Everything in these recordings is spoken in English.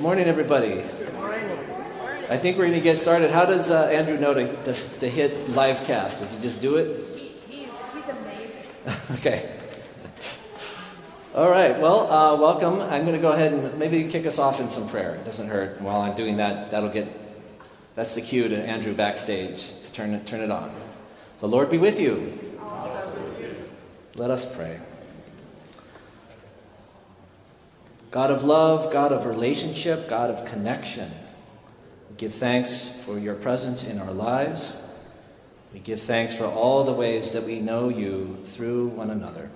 Good morning, everybody. Good morning. I think we're going to get started. How does uh, Andrew know to, to, to, hit live cast? Does he just do it? He, he's, he's amazing. okay. All right. Well, uh, welcome. I'm going to go ahead and maybe kick us off in some prayer. It doesn't hurt. While I'm doing that, that'll get. That's the cue to Andrew backstage to turn it, turn it on. The Lord be with you. Let us pray. God of love, God of relationship, God of connection. We give thanks for your presence in our lives. We give thanks for all the ways that we know you through one another.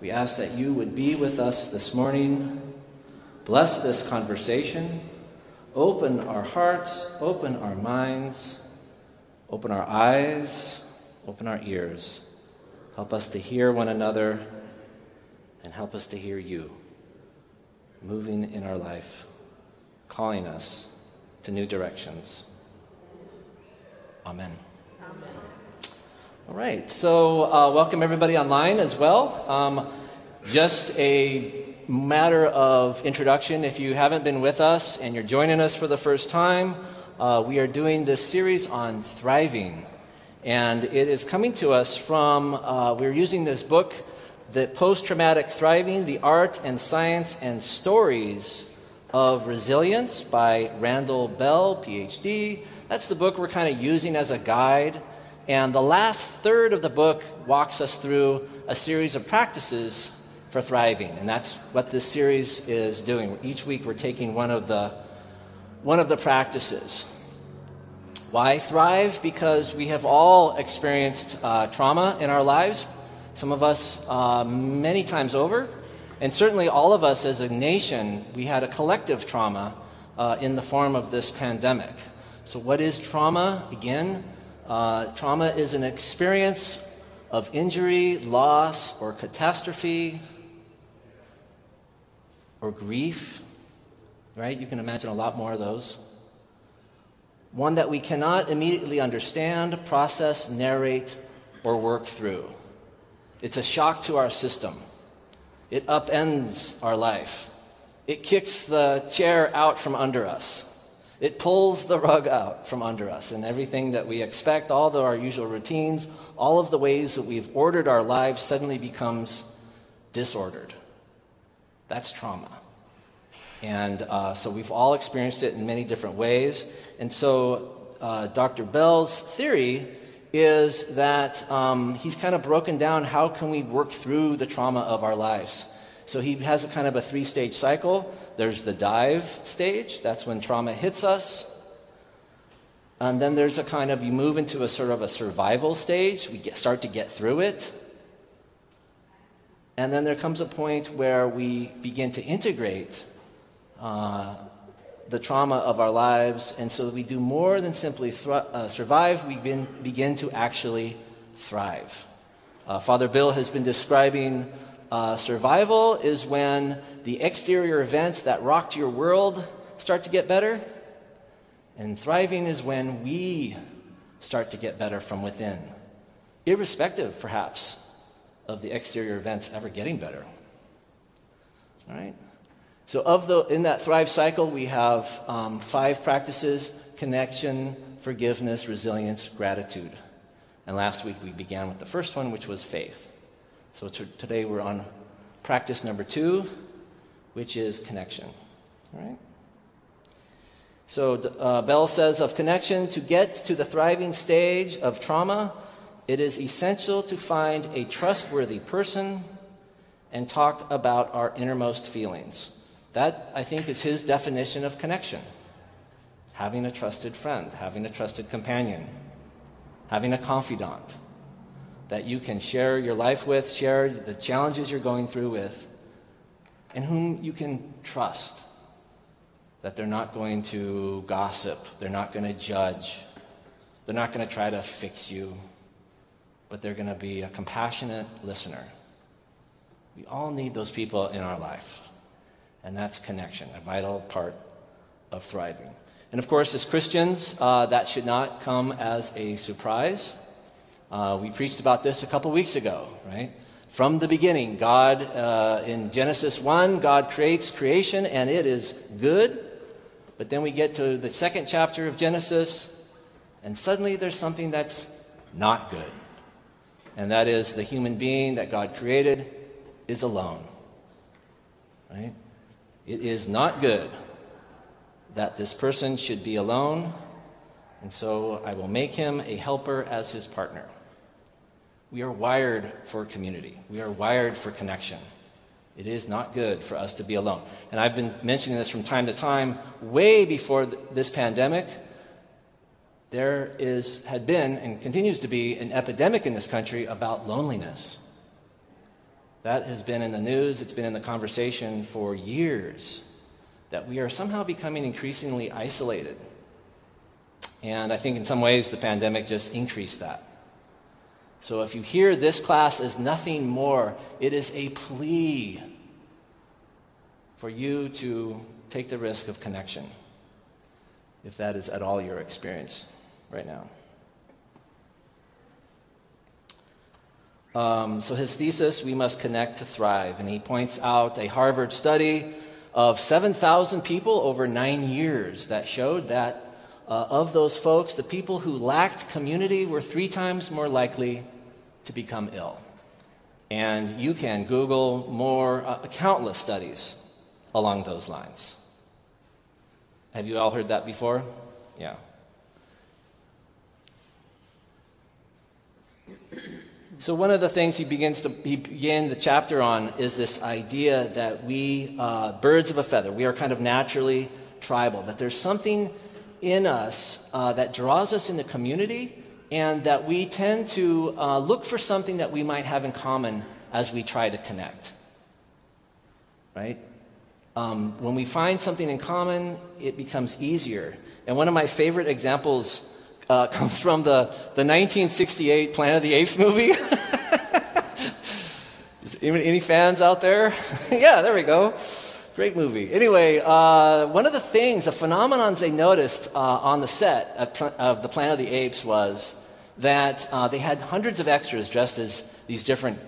We ask that you would be with us this morning. Bless this conversation. Open our hearts, open our minds, open our eyes, open our ears. Help us to hear one another and help us to hear you moving in our life, calling us to new directions. Amen. Amen. All right, so uh, welcome everybody online as well. Um, just a matter of introduction. If you haven't been with us and you're joining us for the first time, uh, we are doing this series on thriving. And it is coming to us from, uh, we're using this book the Post Traumatic Thriving The Art and Science and Stories of Resilience by Randall Bell, PhD. That's the book we're kind of using as a guide. And the last third of the book walks us through a series of practices for thriving. And that's what this series is doing. Each week we're taking one of the, one of the practices. Why thrive? Because we have all experienced uh, trauma in our lives some of us uh, many times over, and certainly all of us as a nation, we had a collective trauma uh, in the form of this pandemic. So, what is trauma? Again, uh, trauma is an experience of injury, loss, or catastrophe, or grief, right? You can imagine a lot more of those. One that we cannot immediately understand, process, narrate, or work through. It's a shock to our system. It upends our life. It kicks the chair out from under us. It pulls the rug out from under us, and everything that we expect, all of our usual routines, all of the ways that we've ordered our lives suddenly becomes disordered. That's trauma. And uh, so we've all experienced it in many different ways. And so uh, Dr. Bell's theory is that um, he's kind of broken down how can we work through the trauma of our lives. So he has a kind of a three stage cycle. There's the dive stage, that's when trauma hits us. And then there's a kind of, you move into a sort of a survival stage, we get, start to get through it. And then there comes a point where we begin to integrate uh, the trauma of our lives, and so we do more than simply thr- uh, survive, we begin, begin to actually thrive. Uh, Father Bill has been describing uh, survival is when the exterior events that rocked your world start to get better, and thriving is when we start to get better from within, irrespective, perhaps, of the exterior events ever getting better. All right? So, of the, in that Thrive cycle, we have um, five practices connection, forgiveness, resilience, gratitude. And last week we began with the first one, which was faith. So, t- today we're on practice number two, which is connection. All right? So, uh, Bell says of connection, to get to the thriving stage of trauma, it is essential to find a trustworthy person and talk about our innermost feelings. That, I think, is his definition of connection having a trusted friend, having a trusted companion, having a confidant. that you can share your life with, share the challenges you're going through with, and whom you can trust that they're not going to gossip, they're not going to judge, they're not going to try to fix you, but they're going to be a compassionate listener. We all need those people in our life, and that's connection, a vital part of thriving. And of course, as Christians, uh, that should not come as a surprise. Uh, we preached about this a couple weeks ago, right? From the beginning, God, uh, in Genesis 1, God creates creation and it is good. But then we get to the second chapter of Genesis, and suddenly there's something that's not good. And that is the human being that God created is alone. Right? It is not good that this person should be alone, and so I will make him a helper as his partner. We are wired for community, we are wired for connection. It is not good for us to be alone. And I've been mentioning this from time to time, way before th- this pandemic. There is, had been and continues to be an epidemic in this country about loneliness. That has been in the news, it's been in the conversation for years that we are somehow becoming increasingly isolated. And I think in some ways the pandemic just increased that. So if you hear this class as nothing more, it is a plea for you to take the risk of connection, if that is at all your experience right now. Um, so his thesis, We Must Connect to Thrive, and he points out a Harvard study of 7,000 people over nine years that showed that uh, of those folks, the people who lacked community were three times more likely to become ill. And you can Google more, uh, countless studies along those lines. Have you all heard that before? Yeah. So one of the things he begins to he began the chapter on is this idea that we uh, birds of a feather we are kind of naturally tribal that there's something in us uh, that draws us into community and that we tend to uh, look for something that we might have in common as we try to connect. Right? Um, when we find something in common it becomes easier. And one of my favorite examples uh, comes from the, the 1968 Planet of the Apes movie. any, fans out there? yeah, there we go. Great movie. Anyway, uh, one of the things, the phenomenons they noticed uh, on the set of, of, the Planet of the Apes was that uh, they had hundreds of extras dressed as these different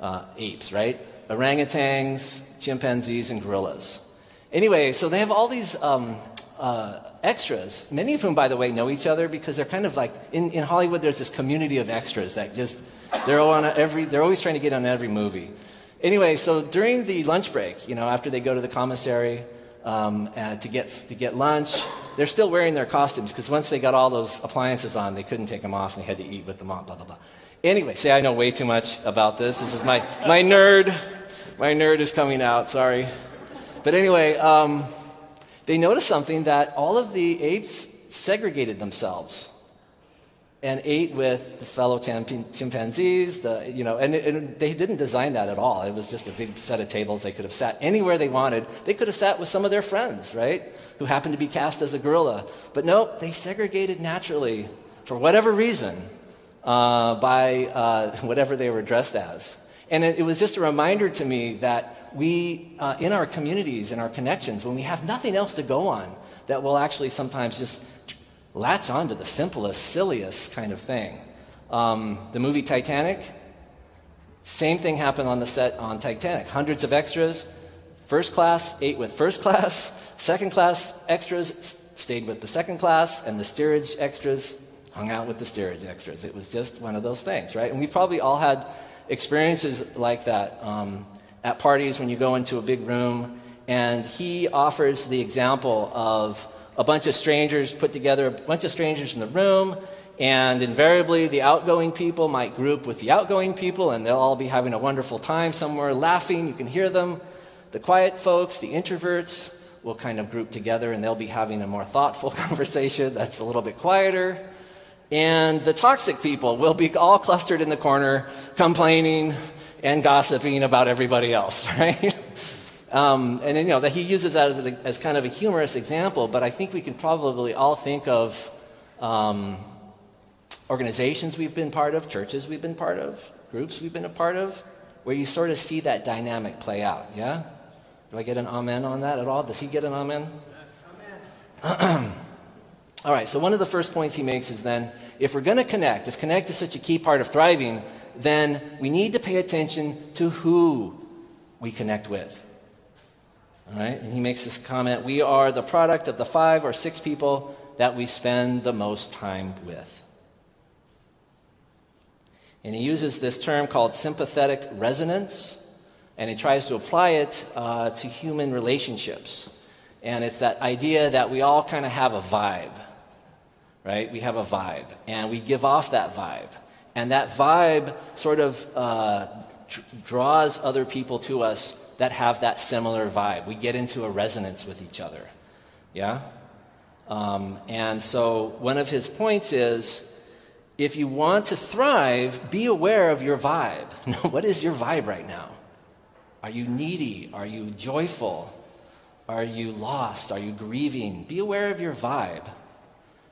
uh, apes, right? Orangutans, chimpanzees, and gorillas. Anyway, so they have all these um, uh, extras, many of whom, by the way, know each other because they're kind of like in, in Hollywood, there's this community of extras that just, they're, on every, they're always trying to get on every movie. Anyway, so during the lunch break, you know, after they go to the commissary um, uh, to, get, to get lunch, they're still wearing their costumes because once they got all those appliances on, they couldn't take them off and they had to eat with them on, blah, blah, blah. Anyway, say I know way too much about this. This is my, my nerd. My nerd is coming out, sorry. But anyway, um, they noticed something that all of the apes segregated themselves and ate with the fellow chimpanzees, the, you know, and, and, they didn't design that at all. It was just a big set of tables. They could have sat anywhere they wanted. They could have sat with some of their friends, right, who happened to be cast as a gorilla. But no, they segregated naturally for whatever reason uh, by uh, whatever they were dressed as. And it, it was just a reminder to me that we, uh, in our communities and our connections, when we have nothing else to go on, that we'll actually sometimes just latch on to the simplest, silliest kind of thing. Um, the movie Titanic, same thing happened on the set on Titanic. Hundreds of extras. First class ate with first class. Second class extras stayed with the second class. And the steerage extras hung out with the steerage extras. It was just one of those things, right? And we've probably all had experiences like that. Um, at parties when you go into a big room, and he offers the example of a bunch of strangers put together, a bunch of strangers in the room, and invariably the outgoing people might group with the outgoing people, and they'll all be having a wonderful time somewhere, laughing. You can hear them. The quiet folks, the introverts, will kind of group together and they'll be having a more thoughtful conversation that's a little bit quieter. And the toxic people will be all clustered in the corner, complaining and gossiping about everybody else, right? um, and then, you know that he uses that as, a, as kind of a humorous example, but I think we can probably all think of um, organizations we've been part of, churches we've been part of, groups we've been a part of, where you sort of see that dynamic play out. Yeah? Do I get an amen on that at all? Does he get an amen? Amen. all right, so one of the first points he makes is then if we're going to connect, if connect is such a key part of thriving, then we need to pay attention to who we connect with. All right, and he makes this comment we are the product of the five or six people that we spend the most time with. And he uses this term called sympathetic resonance, and he tries to apply it uh, to human relationships. And it's that idea that we all kind of have a vibe, right? We have a vibe, and we give off that vibe. And that vibe sort of uh, draws other people to us that have that similar vibe. We get into a resonance with each other. Yeah? Um, and so one of his points is if you want to thrive, be aware of your vibe. what is your vibe right now? Are you needy? Are you joyful? Are you lost? Are you grieving? Be aware of your vibe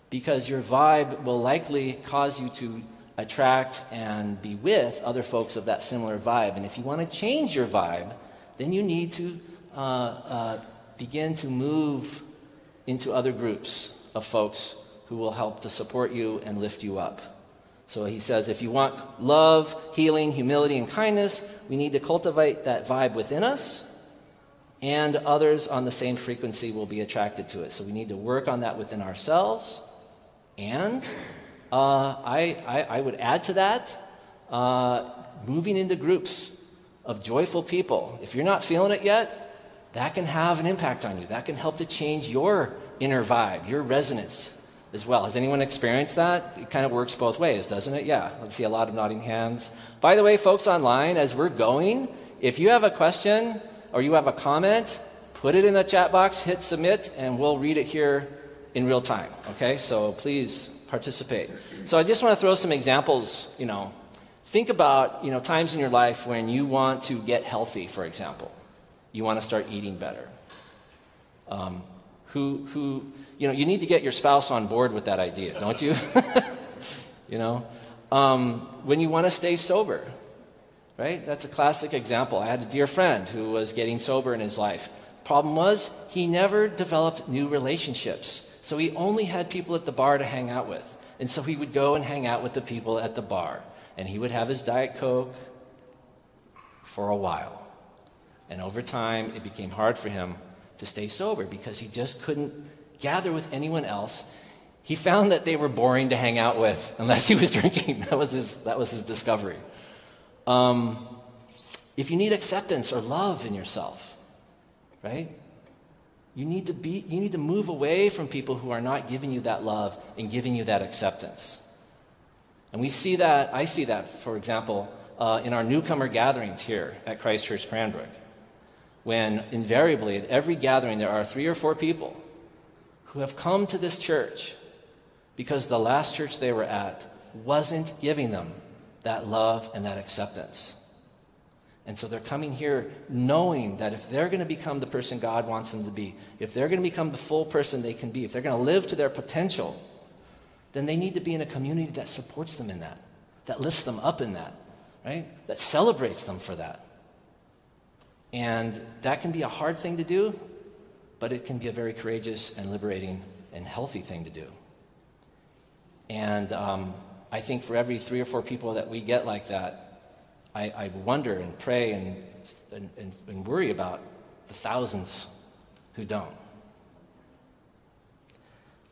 because your vibe will likely cause you to attract and be with other folks of that similar vibe. And if you want to change your vibe, then you need to uh, uh, begin to move into other groups of folks who will help to support you and lift you up. So he says if you want love, healing, humility, and kindness, we need to cultivate that vibe within us, and others on the same frequency will be attracted to it. So we need to work on that within ourselves. And uh, I, I, I, would add to that uh, moving into groups of joyful people. If you're not feeling it yet, that can have an impact on you. That can help to change your inner vibe, your resonance as well. Has anyone experienced that? It kind of works both ways, doesn't it? Yeah. Let's see a lot of nodding hands. By the way, folks online, as we're going, if you have a question or you have a comment, put it in the chat box, hit submit, and we'll read it here in real time. Okay? So please participate. So I just want to throw some examples, you know. Think about, you know, times in your life when you want to get healthy, for example. You want to start eating better. Um, who, who, you know, you need to get your spouse on board with that idea, don't you? you know, um, when you want to stay sober, right? That's a classic example. I had a dear friend who was getting sober in his life. Problem was, he never developed new relationships. So he only had people at the bar to hang out with. And so he would go and hang out with the people at the bar. And he would have his Diet Coke for a while. And over time, it became hard for him to stay sober because he just couldn't gather with anyone else. He found that they were boring to hang out with unless he was drinking. That was his, that was his discovery. Um, if you need acceptance or love in yourself, right? You need to be you need to move away from people who are not giving you that love and giving you that acceptance. And we see that, I see that, for example, uh, in our newcomer gatherings here at Christ Church Cranbrook when invariably at every gathering there are three or four people who have come to this church because the last church they were at wasn't giving them that love and that acceptance. And so they're coming here knowing that if they're going to become the person God wants them to be, if they're going to become the full person they can be, if they're going to live to their potential, then they need to be in a community that supports them in that, that lifts them up in that, right? That celebrates them for that. And that can be a hard thing to do, but it can be a very courageous and liberating and healthy thing to do. And um, I think for every three or four people that we get like that, I, I wonder and pray and, and, and worry about the thousands who don't.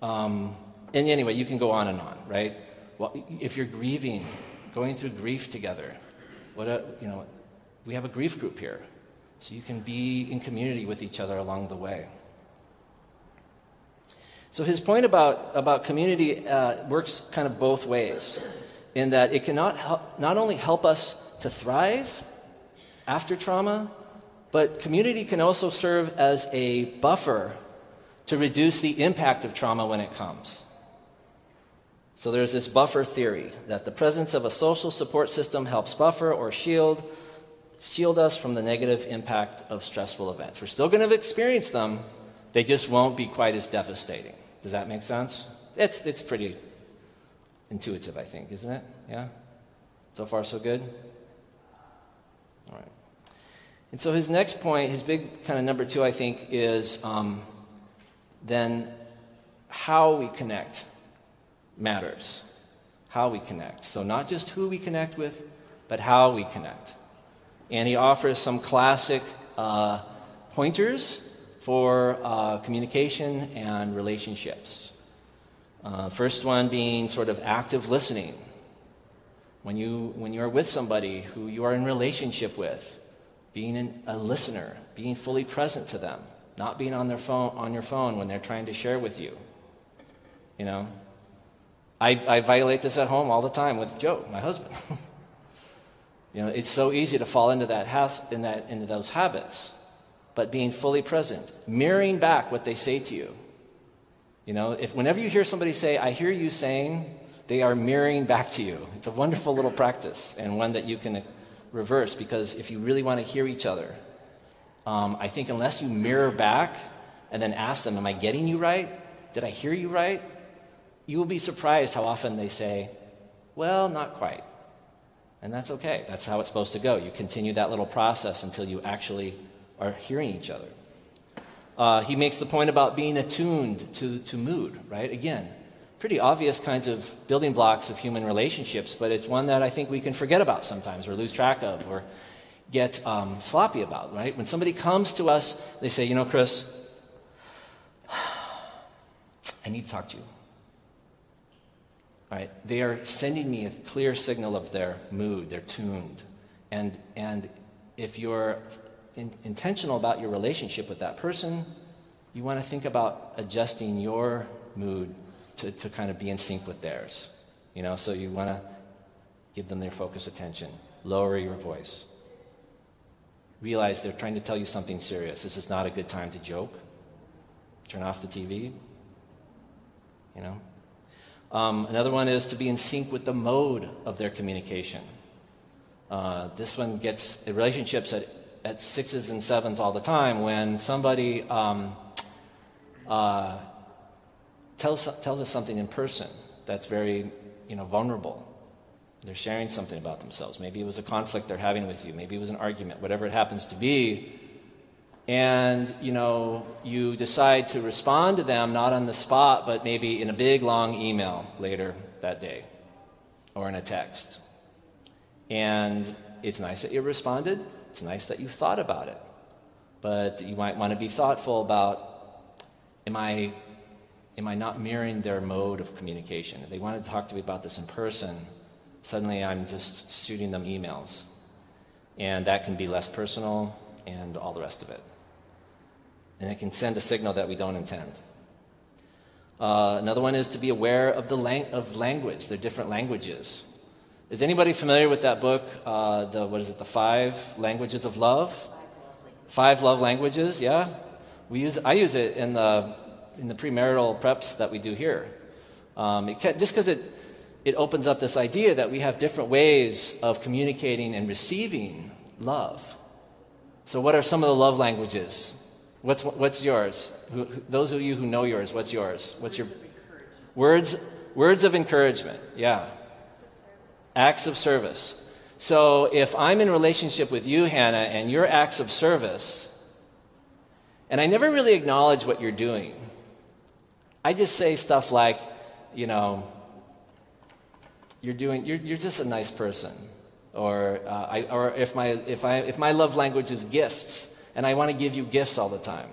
Um, and anyway, you can go on and on, right? Well, if you're grieving, going through grief together, what a, you know, we have a grief group here so you can be in community with each other along the way. So his point about, about community uh, works kind of both ways, in that it can not, help, not only help us to thrive after trauma, but community can also serve as a buffer to reduce the impact of trauma when it comes. So there's this buffer theory that the presence of a social support system helps buffer or shield shield us from the negative impact of stressful events. We're still going to experience them, they just won't be quite as devastating. Does that make sense? It's, it's pretty intuitive, I think, isn't it? Yeah? So far, so good? And so his next point, his big kind of number two, I think, is um, then how we connect matters. How we connect. So, not just who we connect with, but how we connect. And he offers some classic uh, pointers for uh, communication and relationships. Uh, first one being sort of active listening. When you, when you are with somebody who you are in relationship with, being an, a listener, being fully present to them, not being on, their phone, on your phone when they're trying to share with you. You know, I, I violate this at home all the time with Joe, my husband. you know, it's so easy to fall into that has, in that into those habits. But being fully present, mirroring back what they say to you. You know, if whenever you hear somebody say, "I hear you saying," they are mirroring back to you. It's a wonderful little practice and one that you can reverse because if you really want to hear each other, um, I think unless you mirror back and then ask them, "Am I getting you right? Did I hear you right?" you will be surprised how often they say, Well, not quite. And that's okay. That's how it's supposed to go. You continue that little process until you actually are hearing each other. Uh, he makes the point about being attuned to, to mood, right? Again, pretty obvious kinds of building blocks of human relationships, but it's one that I think we can forget about sometimes or lose track of or get um, sloppy about, right? When somebody comes to us, they say, You know, Chris, I need to talk to you. Right? They are sending me a clear signal of their mood. They're tuned. And, and if you're in, intentional about your relationship with that person, you want to think about adjusting your mood to, to kind of be in sync with theirs. You know, so you want to give them their focused attention. Lower your voice. Realize they're trying to tell you something serious. This is not a good time to joke. Turn off the TV. You know? Um, another one is to be in sync with the mode of their communication. Uh, this one gets relationships at, at sixes and sevens all the time when somebody um, uh, tells, tells us something in person that's very you know, vulnerable. They're sharing something about themselves. Maybe it was a conflict they're having with you, maybe it was an argument, whatever it happens to be. And you know you decide to respond to them not on the spot but maybe in a big long email later that day or in a text. And it's nice that you responded. It's nice that you thought about it. But you might want to be thoughtful about am i am i not mirroring their mode of communication if they wanted to talk to me about this in person suddenly i'm just shooting them emails and that can be less personal and all the rest of it and it can send a signal that we don't intend. Uh, another one is to be aware of the lang- of language, the different languages. Is anybody familiar with that book? Uh, the what is it? The Five Languages of Love. Five love languages. Yeah, we use. I use it in the in the premarital preps that we do here. Um, can, just because it it opens up this idea that we have different ways of communicating and receiving love. So, what are some of the love languages? What's, what's yours? Who, those of you who know yours, what's yours? What's your words? Words of encouragement. Yeah. Acts of service. So if I'm in relationship with you, Hannah, and your acts of service, and I never really acknowledge what you're doing, I just say stuff like, you know, you're doing, you're, you're just a nice person. Or, uh, I, or if, my, if, I, if my love language is gifts, and I want to give you gifts all the time.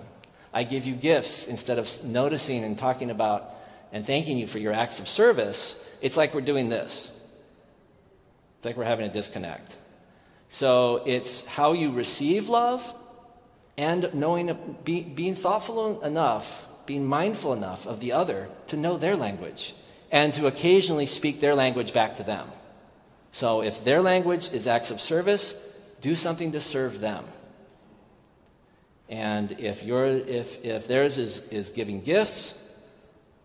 I give you gifts instead of noticing and talking about and thanking you for your acts of service. It's like we're doing this. It's like we're having a disconnect. So it's how you receive love and knowing, be, being thoughtful enough, being mindful enough of the other to know their language and to occasionally speak their language back to them. So if their language is acts of service, do something to serve them. And if, if, if theirs is, is giving gifts,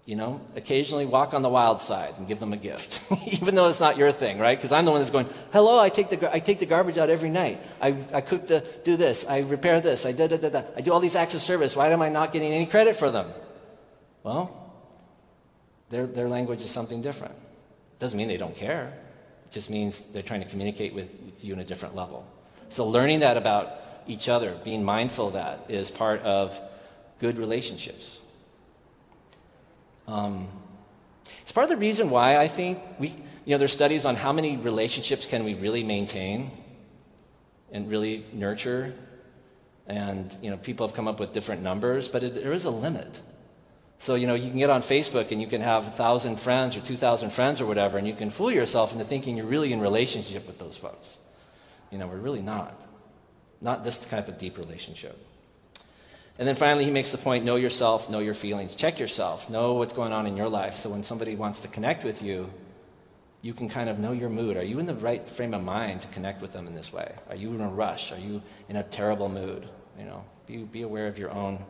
you know, occasionally walk on the wild side and give them a gift, even though it's not your thing, right? Because I'm the one that's going, hello, I take the, I take the garbage out every night. I, I cook the, do this, I repair this, I da, da, da, da. I do all these acts of service. Why am I not getting any credit for them? Well, their, their language is something different. Doesn't mean they don't care. It just means they're trying to communicate with you in a different level. So learning that about each other, being mindful of that, is part of good relationships. Um, it's part of the reason why I think we, you know, there's studies on how many relationships can we really maintain and really nurture. And, you know, people have come up with different numbers, but it, there is a limit. So, you know, you can get on Facebook and you can have 1,000 friends or 2,000 friends or whatever, and you can fool yourself into thinking you're really in relationship with those folks. You know, we're really not. Not this type of deep relationship. And then finally, he makes the point know yourself, know your feelings, check yourself, know what's going on in your life. So when somebody wants to connect with you, you can kind of know your mood. Are you in the right frame of mind to connect with them in this way? Are you in a rush? Are you in a terrible mood? You know, be, be aware of your own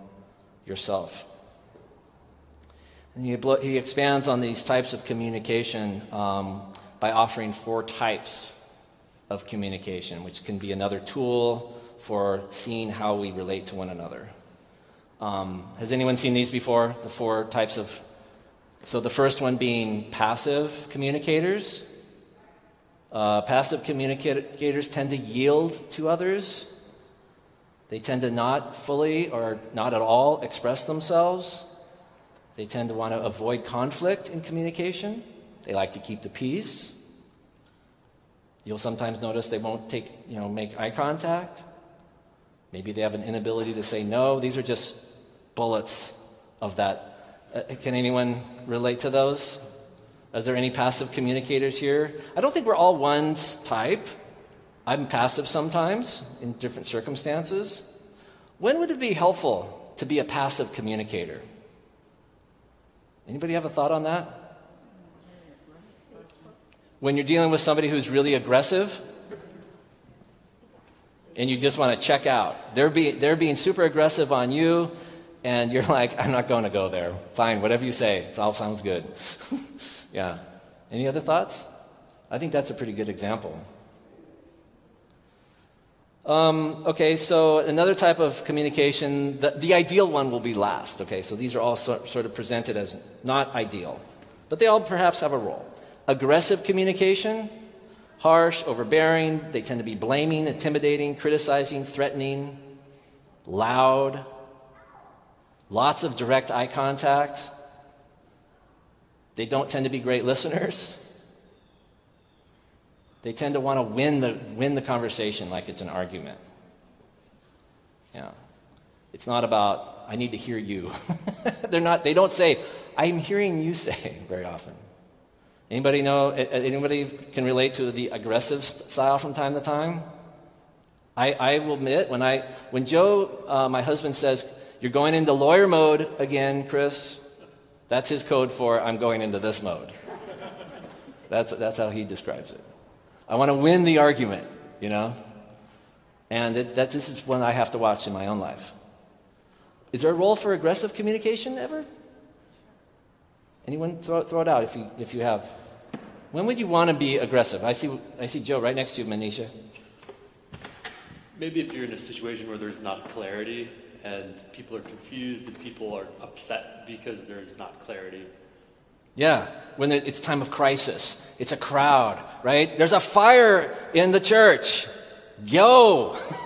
yourself. And he, he expands on these types of communication um, by offering four types of communication, which can be another tool for seeing how we relate to one another. Um, has anyone seen these before? The four types of. So the first one being passive communicators. Uh, passive communicators tend to yield to others. They tend to not fully or not at all express themselves. They tend to want to avoid conflict in communication. They like to keep the peace. You'll sometimes notice they won't take, you know, make eye contact. Maybe they have an inability to say no. These are just bullets of that. Uh, can anyone relate to those? Is there any passive communicators here? I don't think we're all one type. I'm passive sometimes in different circumstances. When would it be helpful to be a passive communicator? Anybody have a thought on that? When you're dealing with somebody who's really aggressive and you just want to check out. They're, be, they're being super aggressive on you, and you're like, I'm not going to go there. Fine, whatever you say, it all sounds good. yeah. Any other thoughts? I think that's a pretty good example. Um, okay, so another type of communication, the, the, ideal one will be last. Okay, so these are all so, sort of presented as not ideal, but they all perhaps have a role. Aggressive communication, harsh, overbearing, they tend to be blaming, intimidating, criticizing, threatening, loud, lots of direct eye contact. They don't tend to be great listeners. They tend to want to win the, win the conversation like it's an argument. Yeah. It's not about, I need to hear you. They're not, they don't say, I'm hearing you say very often. Anybody know, anybody can relate to the aggressive style from time to time? I, I will admit, when, I, when Joe, uh, my husband, says, you're going into lawyer mode again, Chris. That's his code for I'm going into this mode. That's, that's how he describes it. I want to win the argument, you know? And it, that, this is one I have to watch in my own life. Is there a role for aggressive communication ever? Anyone throw, throw it out if you, if you have. When would you want to be aggressive? I see, I see Joe right next to you, Manisha. Maybe if you're in a situation where there's not clarity and people are confused and people are upset because there's not clarity. Yeah, when it's time of crisis, it's a crowd, right? There's a fire in the church. Go!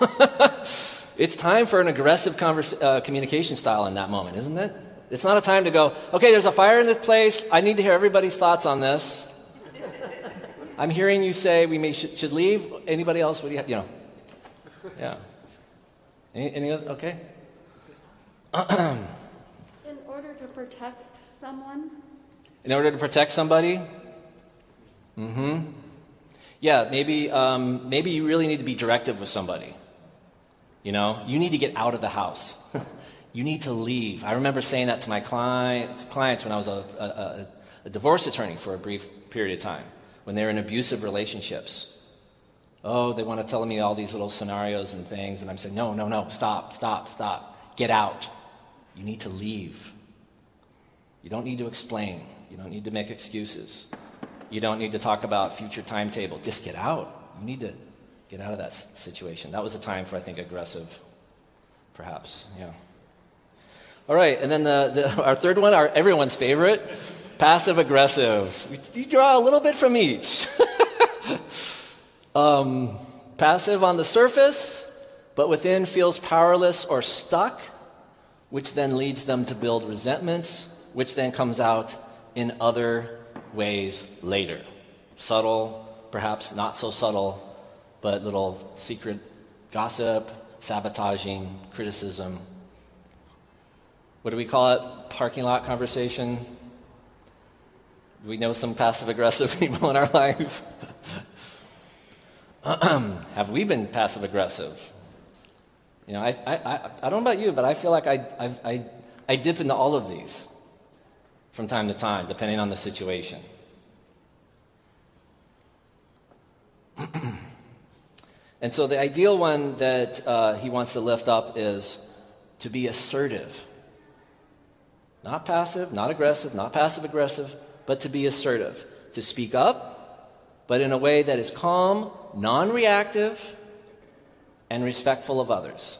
it's time for an aggressive uh, communication style in that moment, isn't it? It's not a time to go, okay, there's a fire in this place. I need to hear everybody's thoughts on this. I'm hearing you say we may should, should leave. Anybody else? What do you have? You know. Yeah. Any, any other? Okay. in order to protect someone? In order to protect somebody? Mm hmm. Yeah, maybe, um, maybe you really need to be directive with somebody. You know, you need to get out of the house. you need to leave. I remember saying that to my client, clients when I was a, a, a divorce attorney for a brief period of time, when they were in abusive relationships. Oh, they want to tell me all these little scenarios and things, and I'm saying, no, no, no, stop, stop, stop, get out. You need to leave. You don't need to explain. You don't need to make excuses. You don't need to talk about future timetable. Just get out. You need to get out of that situation. That was a time for, I think, aggressive, perhaps. Yeah. All right, and then the, the, our third one, our everyone's favorite, passive aggressive. You draw a little bit from each. um, passive on the surface, but within feels powerless or stuck, which then leads them to build resentments, which then comes out in other ways later. Subtle, perhaps not so subtle, but little secret gossip, sabotaging, criticism. What do we call it? Parking lot conversation? We know some passive aggressive people in our life. Have we been passive aggressive? You know, I, I, I, I, don't know about you, but I feel like I, I, I, I dip into all of these from time to time, depending on the situation. and so the ideal one that uh, he wants to lift up is to be assertive. Not passive, not aggressive, not passive aggressive, but to be assertive. To speak up, but in a way that is calm, non reactive, and respectful of others.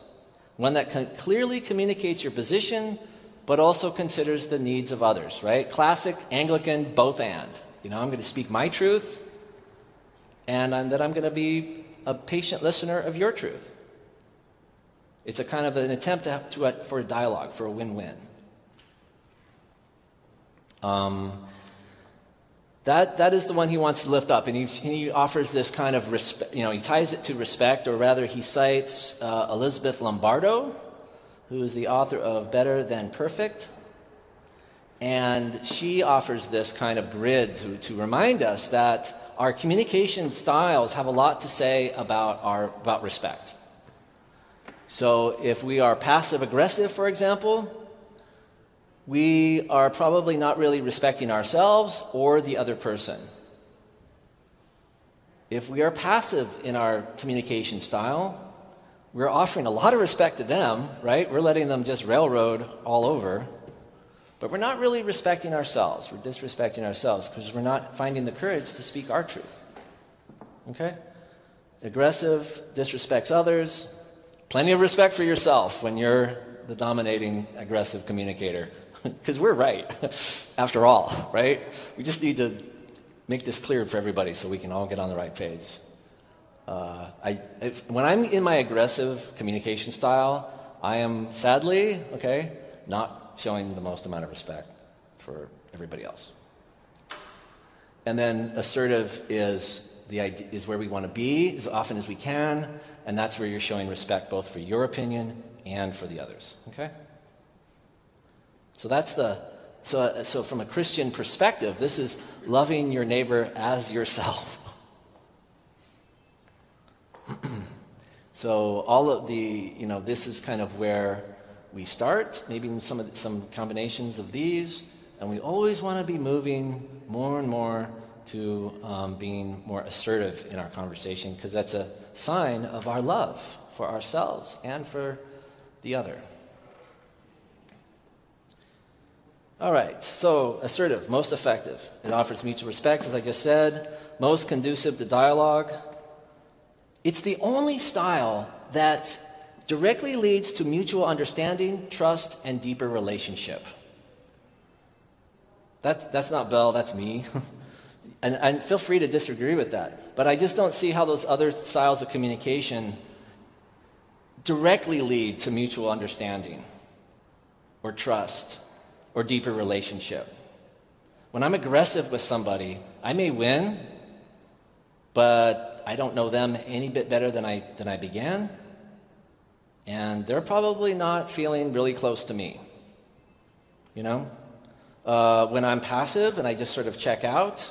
One that clearly communicates your position, but also considers the needs of others, right? Classic Anglican both and. You know, I'm going to speak my truth, and I'm, that I'm going to be a patient listener of your truth. It's a kind of an attempt to, to, for a dialogue, for a win win. Um, that, that is the one he wants to lift up. And he, he offers this kind of respect, you know, he ties it to respect, or rather, he cites uh, Elizabeth Lombardo, who is the author of Better Than Perfect. And she offers this kind of grid to, to remind us that our communication styles have a lot to say about, our, about respect. So if we are passive aggressive, for example, we are probably not really respecting ourselves or the other person. If we are passive in our communication style, we're offering a lot of respect to them, right? We're letting them just railroad all over. But we're not really respecting ourselves. We're disrespecting ourselves because we're not finding the courage to speak our truth. Okay? Aggressive disrespects others. Plenty of respect for yourself when you're the dominating aggressive communicator because we're right, after all, right? We just need to make this clear for everybody so we can all get on the right page. Uh, I, if, when I'm in my aggressive communication style, I am sadly, okay, not showing the most amount of respect for everybody else. And then assertive is the idea, is where we want to be as often as we can, and that's where you're showing respect both for your opinion and for the others. Okay? So that's the so, so from a Christian perspective, this is loving your neighbor as yourself. so all of the you know this is kind of where we start. Maybe some the, some combinations of these, and we always want to be moving more and more to um, being more assertive in our conversation because that's a sign of our love for ourselves and for the other. All right, so assertive, most effective. It offers mutual respect, as I just said, most conducive to dialogue. It's the only style that directly leads to mutual understanding, trust, and deeper relationship. That's, that's not Bell, that's me. and, and feel free to disagree with that. But I just don't see how those other styles of communication directly lead to mutual understanding or trust or deeper relationship. When I'm aggressive with somebody, I may win, but I don't know them any bit better than I, than I began. And they're probably not feeling really close to me. You know? Uh, when I'm passive and I just sort of check out,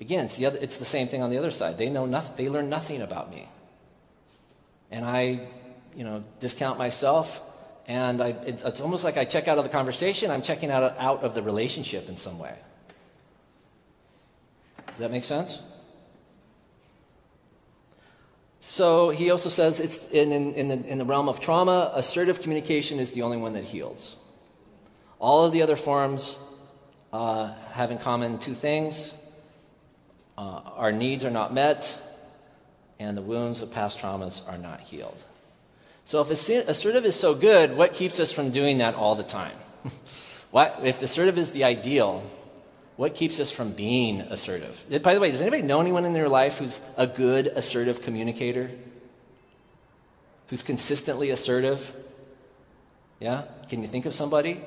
again, it's the, other, it's the same thing on the other side. They know nothing, they learn nothing about me. And I, you know, discount myself and I, it's almost like I check out of the conversation, I'm checking out, out of the relationship in some way. Does that make sense? So he also says it's in, in, in, the, in the realm of trauma, assertive communication is the only one that heals. All of the other forms uh, have in common two things uh, our needs are not met, and the wounds of past traumas are not healed. So, if assertive is so good, what keeps us from doing that all the time? what, if assertive is the ideal, what keeps us from being assertive? Eh, by the way, does anybody know anyone in their life who's a good assertive communicator? Who's consistently assertive? Yeah? Can you think of somebody?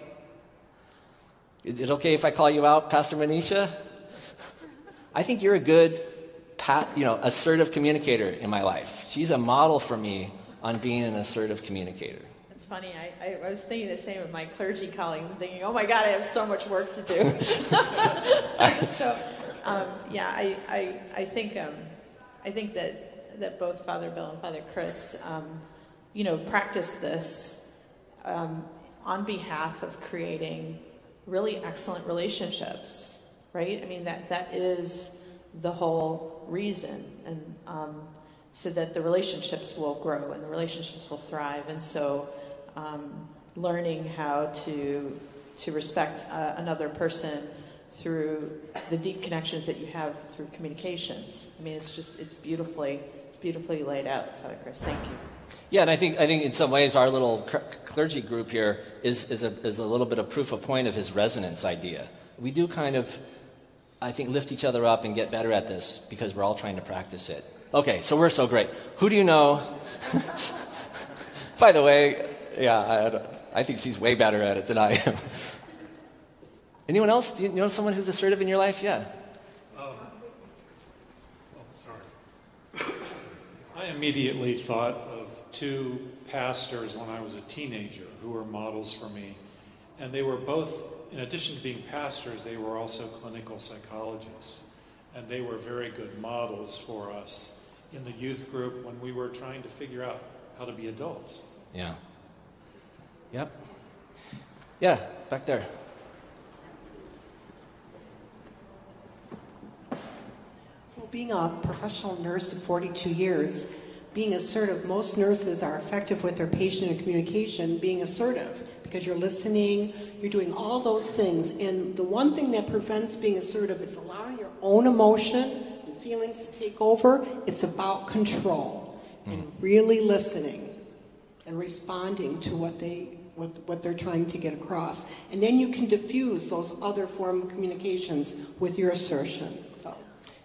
Is it okay if I call you out, Pastor Manisha? I think you're a good, you know, assertive communicator in my life. She's a model for me on being an assertive communicator. It's funny. I, I, was thinking the same of my clergy colleagues and thinking, oh my God, I have so much work to do. so, um, yeah, I, I, I think um, I think that that both Father Bill and Father Chris, um, you know, practice this um, on behalf of creating really excellent relationships. Right? I mean that that is the whole reason, and um, so that the relationships will grow and the relationships will thrive, and so um, learning how to to respect uh, another person through the deep connections that you have through communications. I mean, it's just it's beautifully it's beautifully laid out, Father Chris. Thank you. Yeah, and I think I think in some ways our little clergy group here is is a, is a little bit of proof of point of his resonance idea. We do kind of, I think, lift each other up and get better at this because we're all trying to practice it. Okay, so we're so great. Who do you know? By the way, yeah, I, I, think she's way better at it than I am. Anyone else? Do you know someone who's assertive in your life? Yeah. Um, oh, sorry. I immediately thought of two pastors when I was a teenager who were models for me. And they were both, in addition to being pastors, they were also clinical psychologists. And they were very good models for us in the youth group when we were trying to figure out how to be adults. Yeah. Yep. Yeah, back there. Well, being a professional nurse of 42 years, being assertive, most nurses are effective with their patient and communication, being assertive because you're listening, you're doing all those things. And the one thing that prevents being assertive is allowing your own emotion and feelings to take over. It's about control mm. and really listening and responding to what they what, what they're trying to get across. And then you can diffuse those other form of communications with your assertion. So.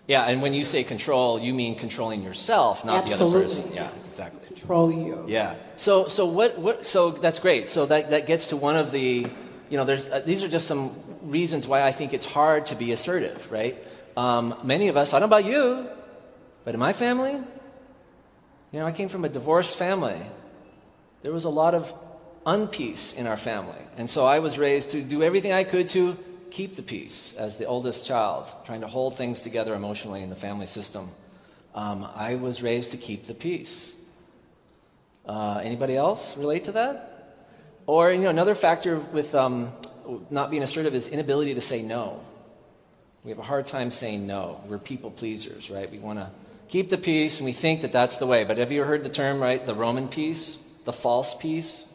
Yeah, and when you say control, you mean controlling yourself, not Absolutely, the other person. Yeah, yes. exactly. Control you. Yeah. So, so what, what? So that's great. So that, that gets to one of the, you know, there's uh, these are just some reasons why I think it's hard to be assertive, right? Um, many of us, I don't know about you, but in my family, you know, I came from a divorced family. There was a lot of unpeace in our family. And so I was raised to do everything I could to keep the peace as the oldest child, trying to hold things together emotionally in the family system. Um, I was raised to keep the peace. Uh, anybody else relate to that? Or, you know, another factor with um, not being assertive is inability to say no. We have a hard time saying no. We're people pleasers, right? We want to keep the peace and we think that that's the way. But have you heard the term, right? The Roman peace, the false peace?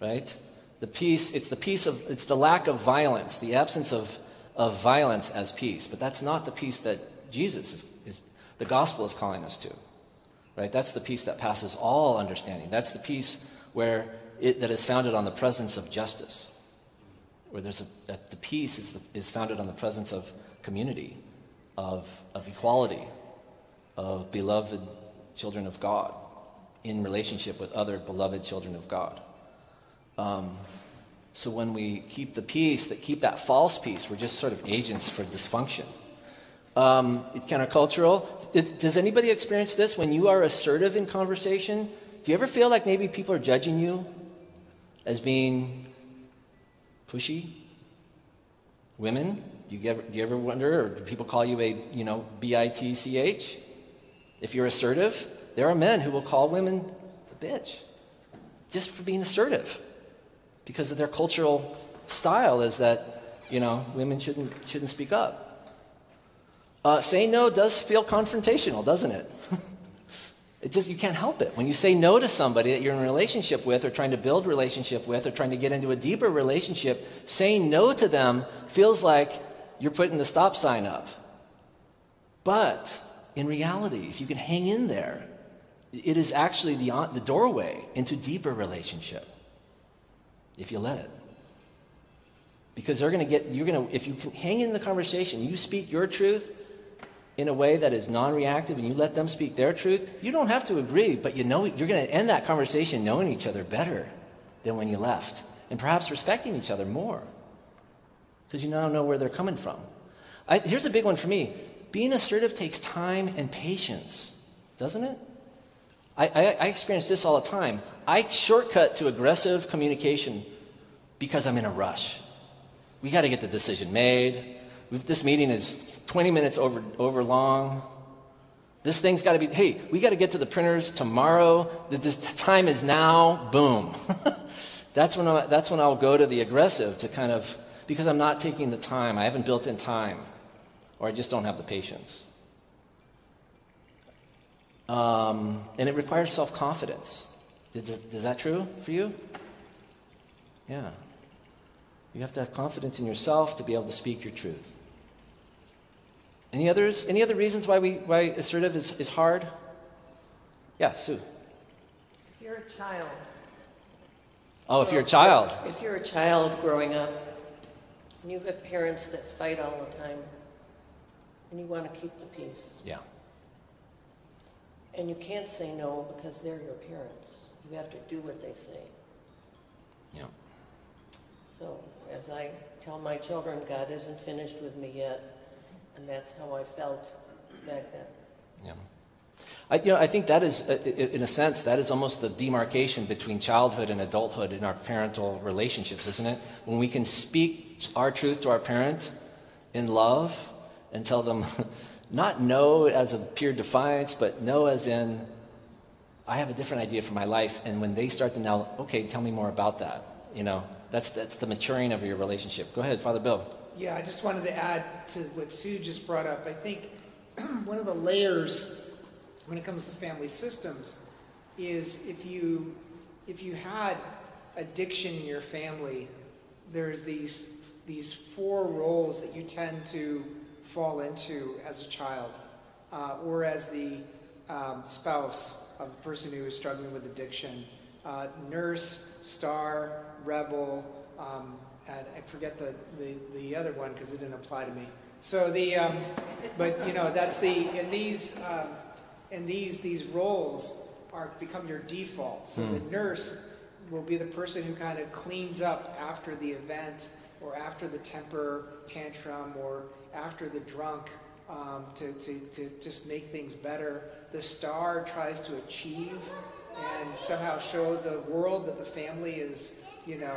right? The peace, it's the peace of, it's the lack of violence, the absence of, of violence as peace. But that's not the peace that Jesus is, is, the gospel is calling us to, right? That's the peace that passes all understanding. That's the peace where it, that is founded on the presence of justice, where there's a, a the peace is, the, is founded on the presence of community, of, of equality, of beloved children of God in relationship with other beloved children of God. Um, so when we keep the peace, that keep that false peace, we're just sort of agents for dysfunction. Um, it's countercultural. It, does anybody experience this when you are assertive in conversation? Do you ever feel like maybe people are judging you as being pushy? Women, do you ever, do you ever wonder, or do people call you a, you know, B I T C H? If you're assertive, there are men who will call women a bitch just for being assertive because of their cultural style is that, you know, women shouldn't, shouldn't speak up. Uh, saying no does feel confrontational, doesn't it? It just, you can't help it. When you say no to somebody that you're in a relationship with or trying to build relationship with or trying to get into a deeper relationship, saying no to them feels like you're putting the stop sign up. But in reality, if you can hang in there, it is actually the, the doorway into deeper relationship if you let it. Because they're going to get, you're going to, if you hang in the conversation, you speak your truth, in a way that is non reactive and you let them speak their truth, you don't have to agree, but you know you're going to end that conversation knowing each other better than when you left and perhaps respecting each other more because you now know where they're coming from. I, here's a big one for me being assertive takes time and patience, doesn't it? I, I, I experience this all the time. I shortcut to aggressive communication because I'm in a rush. We got to get the decision made. This meeting is 20 minutes over, over long. This thing's got to be, hey, we got to get to the printers tomorrow. The, the time is now. Boom. that's, when I, that's when I'll go to the aggressive to kind of, because I'm not taking the time. I haven't built in time, or I just don't have the patience. Um, and it requires self confidence. Is that true for you? Yeah. You have to have confidence in yourself to be able to speak your truth. Any others? Any other reasons why we why assertive is, is hard? Yeah, Sue. If you're a child. Oh, if you're a child. If you're a child growing up and you have parents that fight all the time and you want to keep the peace. Yeah. And you can't say no because they're your parents. You have to do what they say. Yeah. So, as I tell my children, God isn't finished with me yet. And that's how I felt back then. Yeah. I, you know, I think that is, uh, in a sense, that is almost the demarcation between childhood and adulthood in our parental relationships, isn't it? When we can speak our truth to our parent in love and tell them, not no as a pure defiance, but no as in, I have a different idea for my life. And when they start to now, okay, tell me more about that, you know, that's, that's the maturing of your relationship. Go ahead, Father Bill. Yeah, I just wanted to add to what Sue just brought up. I think one of the layers when it comes to family systems is if you if you had addiction in your family, there's these these four roles that you tend to fall into as a child, uh, or as the um, spouse of the person who is struggling with addiction. Uh, nurse, star, rebel, um, I forget the, the, the other one because it didn't apply to me. So the, um, but you know, that's the, in these, um, in these, these roles are become your default. So mm. the hmm. nurse will be the person who kind of cleans up after the event or after the temper tantrum or after the drunk um, to, to, to just make things better. The star tries to achieve and somehow show the world that the family is, you know,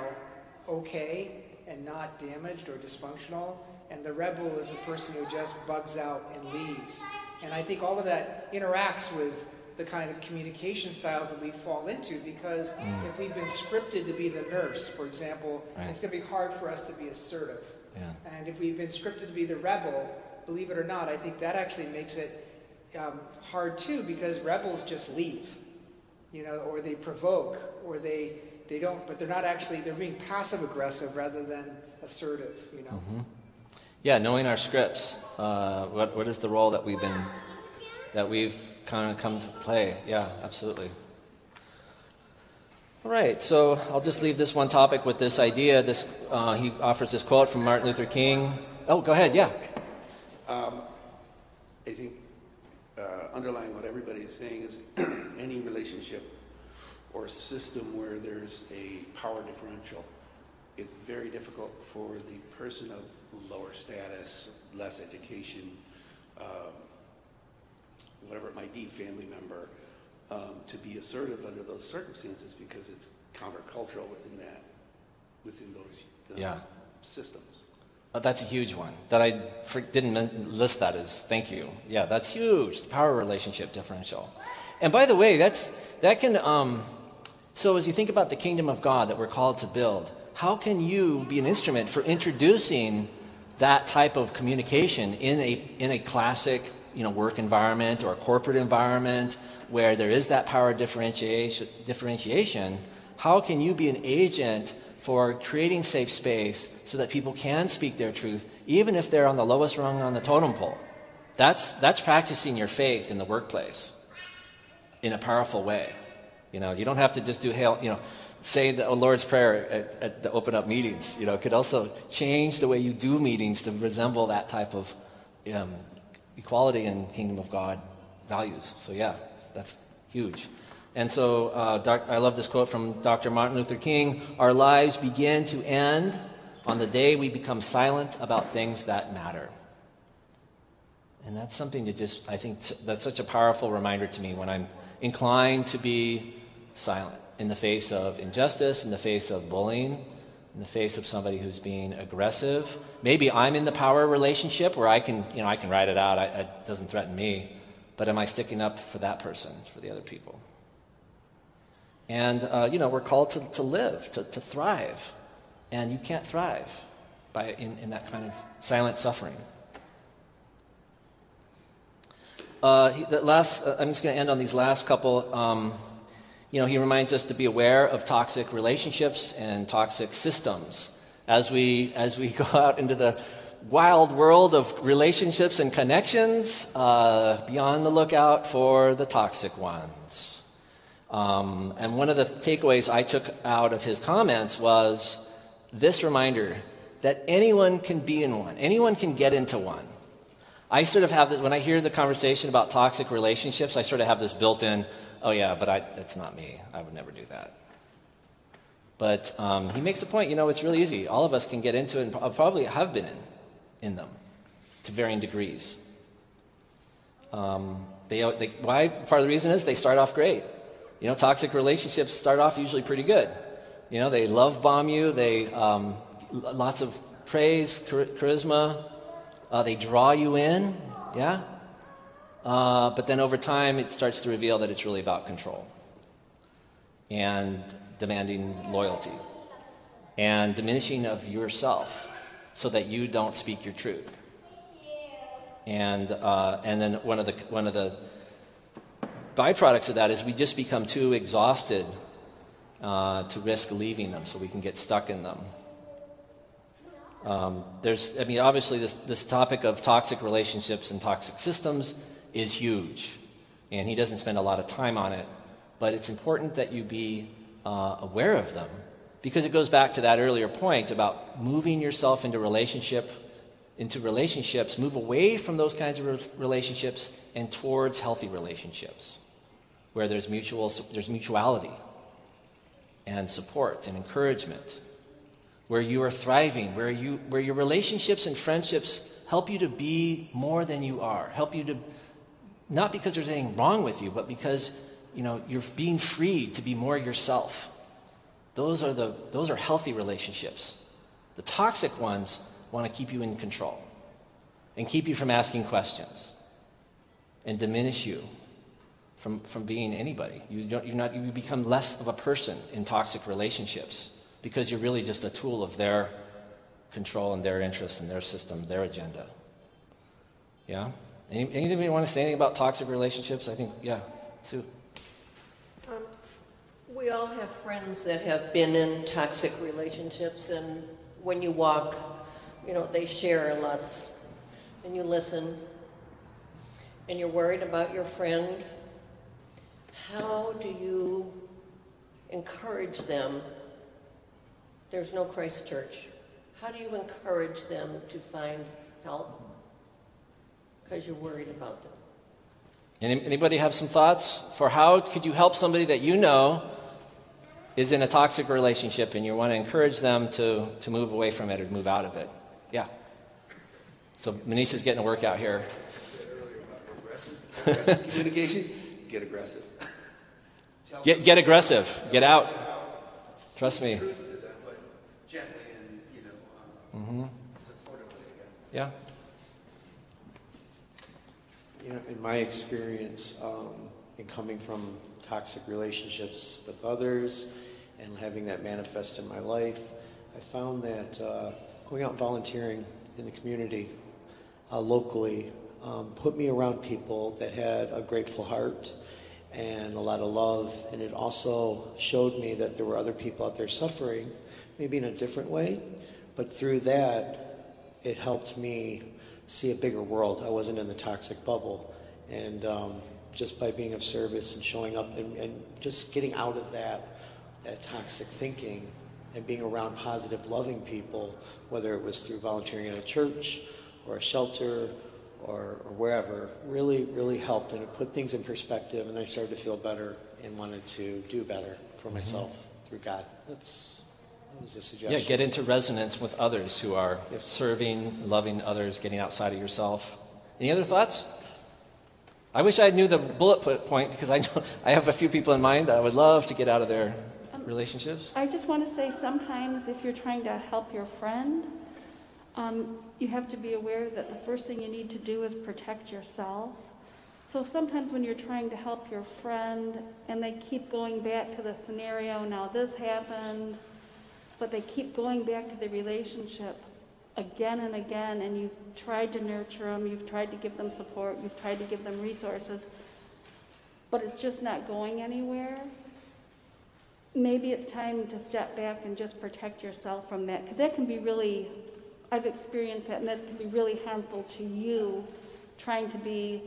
okay and not damaged or dysfunctional. And the rebel is the person who just bugs out and leaves. And I think all of that interacts with the kind of communication styles that we fall into because mm. if we've been scripted to be the nurse, for example, right. it's going to be hard for us to be assertive. Yeah. And if we've been scripted to be the rebel, believe it or not, I think that actually makes it um, hard too because rebels just leave, you know, or they provoke, or they they don't, but they're not actually, they're being passive aggressive rather than assertive, you know. Mm-hmm. Yeah, knowing our scripts. Uh, what, what is the role that we've been, that we've kind of come to play? Yeah, absolutely. All right, so I'll just leave this one topic with this idea. This uh, he offers this quote from Martin Luther King. Oh, go ahead. Yeah. Um, I think uh, underlying what everybody is saying is any relationship or a system where there's a power differential, it's very difficult for the person of lower status, less education, um, whatever it might be, family member, um, to be assertive under those circumstances because it's countercultural within that, within those uh, yeah. systems. Oh, that's a huge one that I didn't list that as thank you. Yeah, that's huge. The power relationship differential. And by the way, that's that can um, so, as you think about the kingdom of God that we're called to build, how can you be an instrument for introducing that type of communication in a, in a classic you know, work environment or corporate environment where there is that power differentiation, differentiation, how can you be an agent for creating safe space so that people can speak their truth, even if they're on the lowest rung on the totem pole? That's, that's practicing your faith in the workplace in a powerful way. You know, you don't have to just do hail, you know, say the Lord's Prayer at, at the open up meetings. You know, it could also change the way you do meetings to resemble that type of um, equality and kingdom of God values. So, yeah, that's huge. And so, uh, doc, I love this quote from Dr. Martin Luther King Our lives begin to end on the day we become silent about things that matter. And that's something to just, I think, that's such a powerful reminder to me when I'm inclined to be silent in the face of injustice, in the face of bullying, in the face of somebody who's being aggressive. Maybe I'm in the power relationship where I can, you know, I can ride it out. I, it doesn't threaten me. But am I sticking up for that person, for the other people? And, uh, you know, we're called to, to live, to, to thrive. And you can't thrive by, in, in that kind of silent suffering. Uh, the last, uh, I'm just going to end on these last couple. Um, you know, he reminds us to be aware of toxic relationships and toxic systems as we as we go out into the wild world of relationships and connections. Uh, be on the lookout for the toxic ones. Um, and one of the takeaways I took out of his comments was this reminder that anyone can be in one, anyone can get into one. I sort of have that when I hear the conversation about toxic relationships, I sort of have this built in, oh yeah, but I, that's not me. I would never do that. But um, he makes the point, you know, it's really easy. All of us can get into it and probably have been in, in them to varying degrees. Um, they, they, why? Part of the reason is they start off great. You know, toxic relationships start off usually pretty good. You know, they love bomb you, they, um, lots of praise, charisma, uh, they draw you in, yeah? Uh, but then over time, it starts to reveal that it's really about control and demanding loyalty and diminishing of yourself so that you don't speak your truth. And, uh, and then one of, the, one of the byproducts of that is we just become too exhausted uh, to risk leaving them so we can get stuck in them. Um, there's, I mean, obviously, this, this topic of toxic relationships and toxic systems is huge, and he doesn't spend a lot of time on it. But it's important that you be uh, aware of them because it goes back to that earlier point about moving yourself into relationship, into relationships, move away from those kinds of relationships and towards healthy relationships where there's mutual, there's mutuality and support and encouragement where you are thriving, where, you, where your relationships and friendships help you to be more than you are, help you to, not because there's anything wrong with you, but because, you know, you're being freed to be more yourself. Those are, the, those are healthy relationships. The toxic ones want to keep you in control and keep you from asking questions and diminish you from, from being anybody. You, don't, you're not, you become less of a person in toxic relationships because you're really just a tool of their control and their interests and their system, their agenda. Yeah? Any, anybody want to say anything about toxic relationships? I think, yeah, Sue. Um, we all have friends that have been in toxic relationships, and when you walk, you know, they share lots, and you listen, and you're worried about your friend. How do you encourage them there's no Christ Church. How do you encourage them to find help? Because you're worried about them. Anybody have some thoughts for how could you help somebody that you know is in a toxic relationship and you want to encourage them to, to move away from it or move out of it? Yeah. So Manisha's getting a workout here. aggressive communication, get aggressive. Get, get aggressive. Get out. Trust me. Mm-hmm. Yeah. Yeah, in my experience, um, in coming from toxic relationships with others and having that manifest in my life, I found that uh, going out volunteering in the community uh, locally um, put me around people that had a grateful heart and a lot of love. And it also showed me that there were other people out there suffering, maybe in a different way. But through that, it helped me see a bigger world. I wasn't in the toxic bubble. And um, just by being of service and showing up and, and just getting out of that, that toxic thinking and being around positive, loving people, whether it was through volunteering at a church or a shelter or, or wherever, really, really helped. And it put things in perspective. And I started to feel better and wanted to do better for mm-hmm. myself through God. That's, that was a suggestion. Yeah, get into resonance with others who are yes. serving, loving others, getting outside of yourself. Any other thoughts? I wish I knew the bullet point because I know I have a few people in mind that I would love to get out of their um, relationships. I just want to say sometimes if you're trying to help your friend, um, you have to be aware that the first thing you need to do is protect yourself. So sometimes when you're trying to help your friend and they keep going back to the scenario, now this happened, but they keep going back to the relationship, again and again, and you've tried to nurture them, you've tried to give them support, you've tried to give them resources, but it's just not going anywhere, maybe it's time to step back and just protect yourself from that, because that can be really, I've experienced that, and that can be really harmful to you trying to be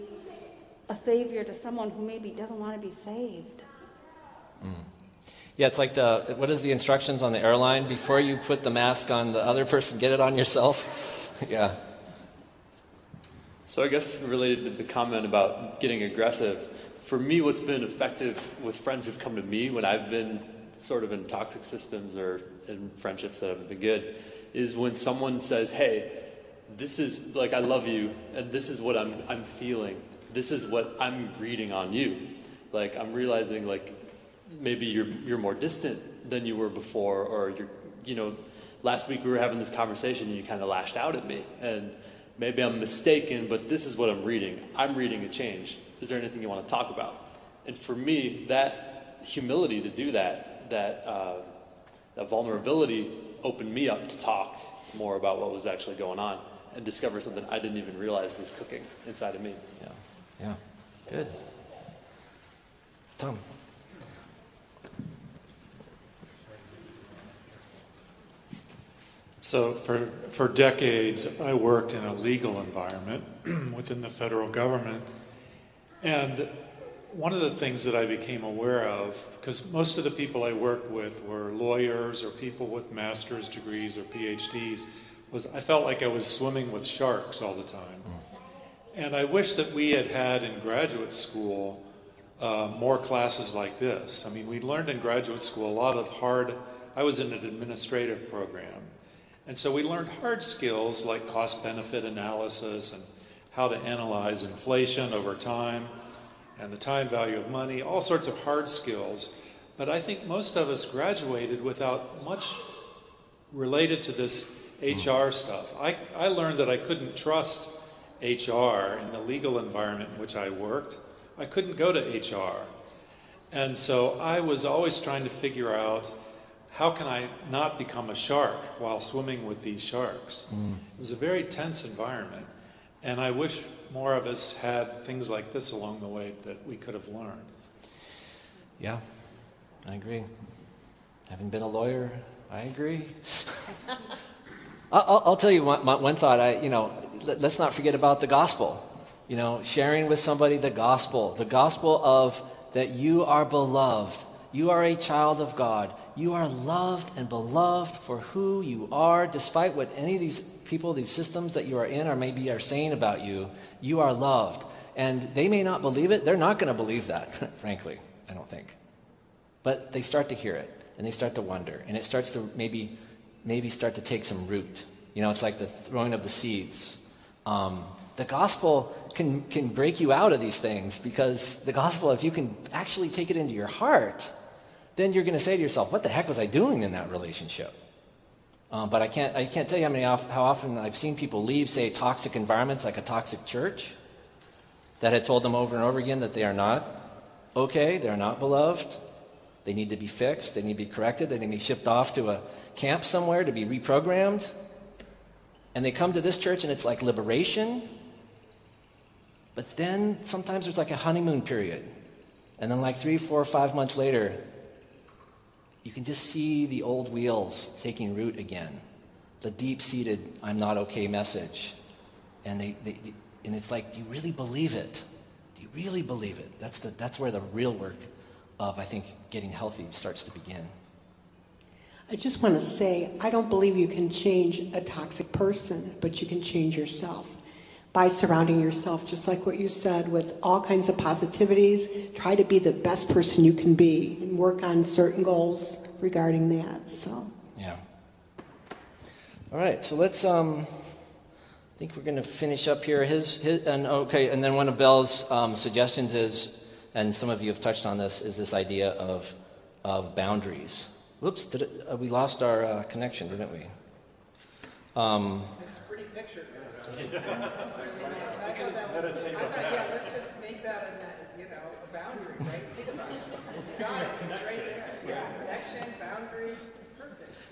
a savior to someone who maybe doesn't want to be saved. Mm. Yeah, it's like the what is the instructions on the airline before you put the mask on the other person, get it on yourself. yeah. So I guess related to the comment about getting aggressive, for me, what's been effective with friends who've come to me when I've been sort of in toxic systems or in friendships that haven't been good, is when someone says, "Hey, this is like I love you, and this is what I'm I'm feeling. This is what I'm reading on you. Like I'm realizing like maybe you're you're more distant than you were before, or you're you know, last week we were having this conversation and you kind of lashed out at me, and maybe I'm mistaken, but this is what I'm reading. I'm reading a change. Is there anything you want to talk about? And for me, that humility to do that, that uh, that vulnerability opened me up to talk more about what was actually going on and discover something I didn't even realize was cooking inside of me. Yeah, yeah, good. Tom. So, for, for decades, I worked in a legal environment within the federal government. And one of the things that I became aware of, because most of the people I worked with were lawyers or people with master's degrees or PhDs, was I felt like I was swimming with sharks all the time. And I wish that we had had in graduate school uh, more classes like this. I mean, we learned in graduate school a lot of hard, I was in an administrative program. And so we learned hard skills like cost benefit analysis and how to analyze inflation over time and the time value of money, all sorts of hard skills. But I think most of us graduated without much related to this HR stuff. I, I learned that I couldn't trust HR in the legal environment in which I worked. I couldn't go to HR. And so I was always trying to figure out how can I not become a shark while swimming with these sharks? Mm. It was a very tense environment. And I wish more of us had things like this along the way that we could have learned. Yeah, I agree. Having been a lawyer, I agree. I'll, I'll, tell you one, one thought. I, you know, let, let's not forget about the gospel. You know, sharing with somebody the gospel, the gospel of that you are beloved, you are a child of God. You are loved and beloved for who you are, despite what any of these people, these systems that you are in, or maybe are saying about you. You are loved. And they may not believe it. They're not going to believe that, frankly, I don't think. But they start to hear it, and they start to wonder, and it starts to maybe, maybe start to take some root. You know, it's like the throwing of the seeds. Um, the gospel can, can break you out of these things because the gospel, if you can actually take it into your heart, then you're going to say to yourself, what the heck was I doing in that relationship? Um, but I can't, I can't tell you how, many, how often I've seen people leave, say, toxic environments like a toxic church that had told them over and over again that they are not okay, they're not beloved, they need to be fixed, they need to be corrected, they need to be shipped off to a camp somewhere to be reprogrammed. And they come to this church and it's like liberation. But then sometimes there's like a honeymoon period. And then, like three, four, five months later, you can just see the old wheels taking root again. The deep seated, I'm not okay message. And, they, they, and it's like, do you really believe it? Do you really believe it? That's, the, that's where the real work of, I think, getting healthy starts to begin. I just want to say, I don't believe you can change a toxic person, but you can change yourself by surrounding yourself, just like what you said, with all kinds of positivities. Try to be the best person you can be and work on certain goals regarding that. So, yeah. All right, so let's. Um, I think we're going to finish up here. His, his and okay, and then one of Bell's um, suggestions is, and some of you have touched on this, is this idea of of boundaries. Whoops, did it, uh, we lost our uh, connection, didn't we? Um, It's a pretty picture.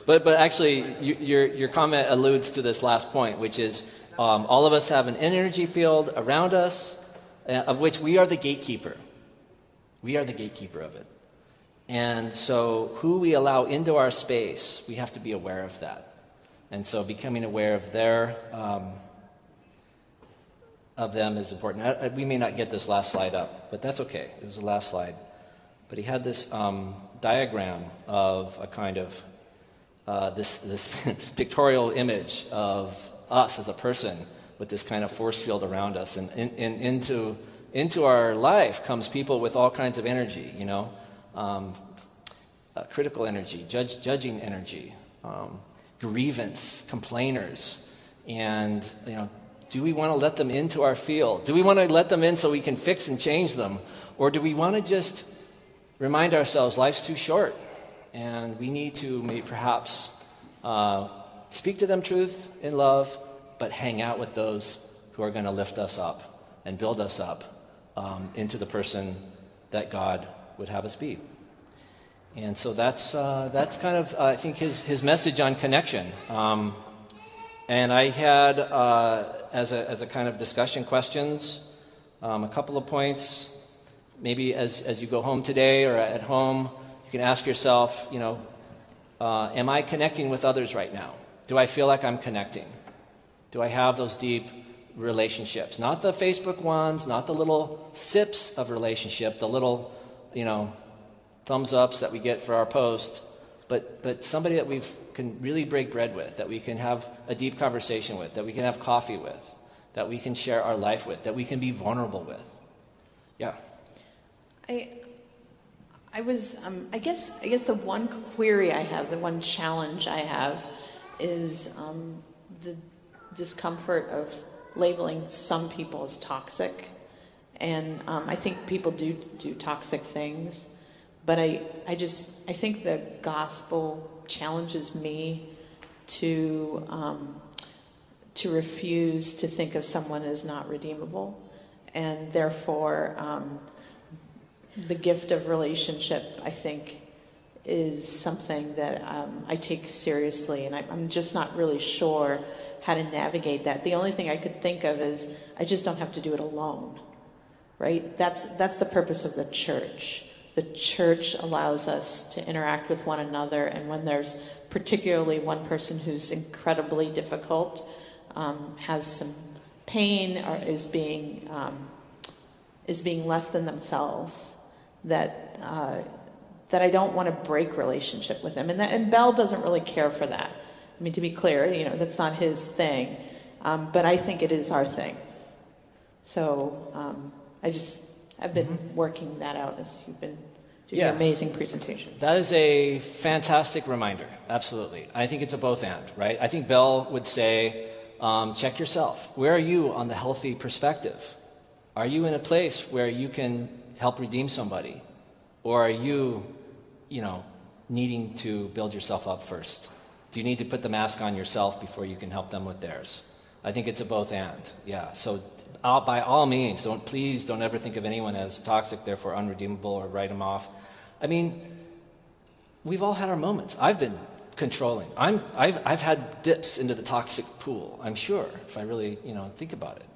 But, but actually, you, your, your comment alludes to this last point, which is um, all of us have an energy field around us, uh, of which we are the gatekeeper. We are the gatekeeper of it. And so, who we allow into our space, we have to be aware of that. And so, becoming aware of their um, of them is important. I, I, we may not get this last slide up, but that's okay. It was the last slide. But he had this um, diagram of a kind of uh, this this pictorial image of us as a person with this kind of force field around us, and, in, in, into into our life comes people with all kinds of energy. You know um, uh, critical energy, judge, judging energy, um, grievance, complainers, and you know, do we want to let them into our field? Do we want to let them in so we can fix and change them, or do we want to just remind ourselves life's too short, and we need to maybe perhaps uh, speak to them truth in love, but hang out with those who are going to lift us up and build us up um, into the person that God would have us be. And so that's, uh, that's kind of, uh, I think, his, his message on connection. Um, and I had, uh, as, a, as a kind of discussion questions, um, a couple of points. Maybe as, as you go home today or at home, you can ask yourself, you know, uh, am I connecting with others right now? Do I feel like I'm connecting? Do I have those deep relationships? Not the Facebook ones, not the little sips of relationship, the little you know, thumbs ups that we get for our post, but, but somebody that we can really break bread with, that we can have a deep conversation with, that we can have coffee with, that we can share our life with, that we can be vulnerable with. Yeah. I, I was, um, I guess, I guess the one query I have, the one challenge I have, is um, the discomfort of labeling some people as toxic and um, I think people do do toxic things, but I I just I think the gospel challenges me to um, to refuse to think of someone as not redeemable, and therefore um, the gift of relationship I think is something that um, I take seriously, and I, I'm just not really sure how to navigate that. The only thing I could think of is I just don't have to do it alone right? That's, that's the purpose of the church. The church allows us to interact with one another, and when there's particularly one person who's incredibly difficult, um, has some pain, or is being um, is being less than themselves, that uh, that I don't want to break relationship with them, and that, and Bell doesn't really care for that. I mean, to be clear, you know, that's not his thing, um, but I think it is our thing. So um, I just I've been working that out as you've been doing yeah. an amazing presentation. That is a fantastic reminder. Absolutely, I think it's a both and, right? I think Bell would say, um, check yourself. Where are you on the healthy perspective? Are you in a place where you can help redeem somebody, or are you, you know, needing to build yourself up first? Do you need to put the mask on yourself before you can help them with theirs? I think it's a both and. Yeah. So by all means, don't please don't ever think of anyone as toxic, therefore unredeemable, or write them off. I mean, we've all had our moments. I've been controlling. I'm, I've, I've had dips into the toxic pool, I'm sure, if I really you know, think about it.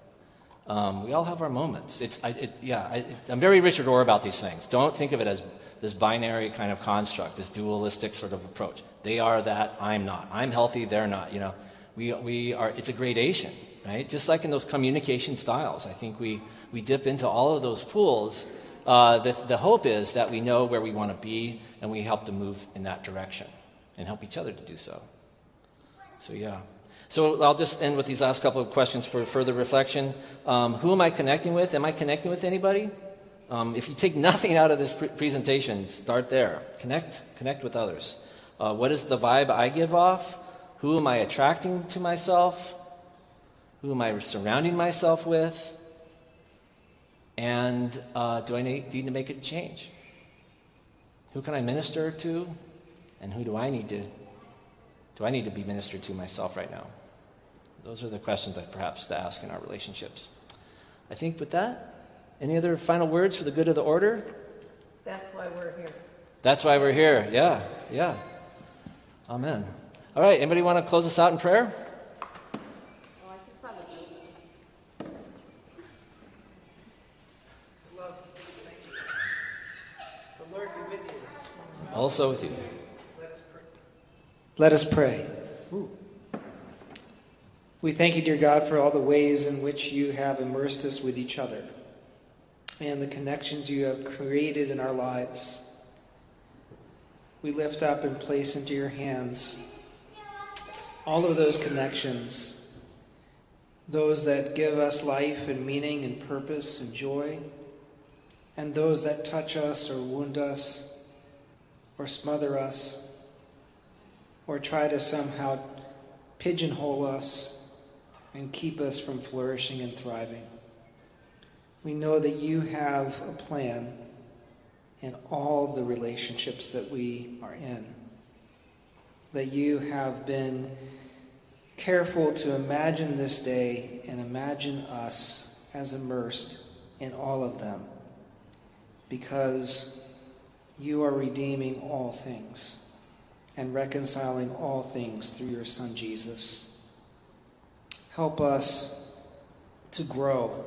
Um, we all have our moments. It's, I, it, yeah, I, am very Richard Rohr about these things. Don't think of it as this binary kind of construct, this dualistic sort of approach. They are that, I'm not. I'm healthy, they're not. You know, we, we are, it's a gradation, right? Just like in those communication styles. I think we, we dip into all of those pools. Uh, the, the hope is that we know where we want to be and we help to move in that direction and help each other to do so. So, yeah. So I'll just end with these last couple of questions for further reflection. Um, who am I connecting with? Am I connecting with anybody? Um, if you take nothing out of this pre- presentation, start there. Connect, connect with others. Uh, what is the vibe I give off? Who am I attracting to myself? Who am I surrounding myself with? And uh, do I need, need to make a change? Who can I minister to? And who do I need to do I need to be ministered to myself right now? Those are the questions that perhaps to ask in our relationships. I think with that, any other final words for the good of the order? That's why we're here. That's why we're here. Yeah, yeah. Amen. All right, anybody want to close us out in prayer? Also with you. Let us pray. We thank you, dear God, for all the ways in which you have immersed us with each other and the connections you have created in our lives. We lift up and place into your hands all of those connections, those that give us life and meaning and purpose and joy, and those that touch us or wound us or smother us or try to somehow pigeonhole us and keep us from flourishing and thriving. We know that you have a plan in all of the relationships that we are in. That you have been careful to imagine this day and imagine us as immersed in all of them because you are redeeming all things and reconciling all things through your Son Jesus. Help us to grow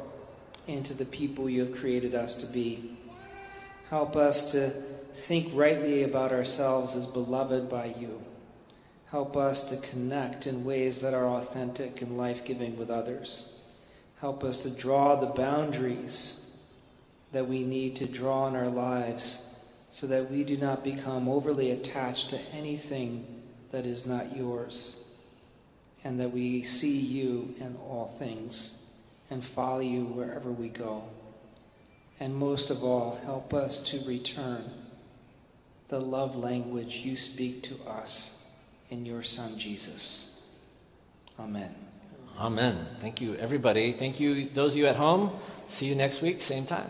into the people you have created us to be. Help us to think rightly about ourselves as beloved by you. Help us to connect in ways that are authentic and life giving with others. Help us to draw the boundaries that we need to draw in our lives so that we do not become overly attached to anything that is not yours, and that we see you in all things and follow you wherever we go. And most of all, help us to return the love language you speak to us in your Son, Jesus. Amen. Amen. Thank you, everybody. Thank you, those of you at home. See you next week, same time.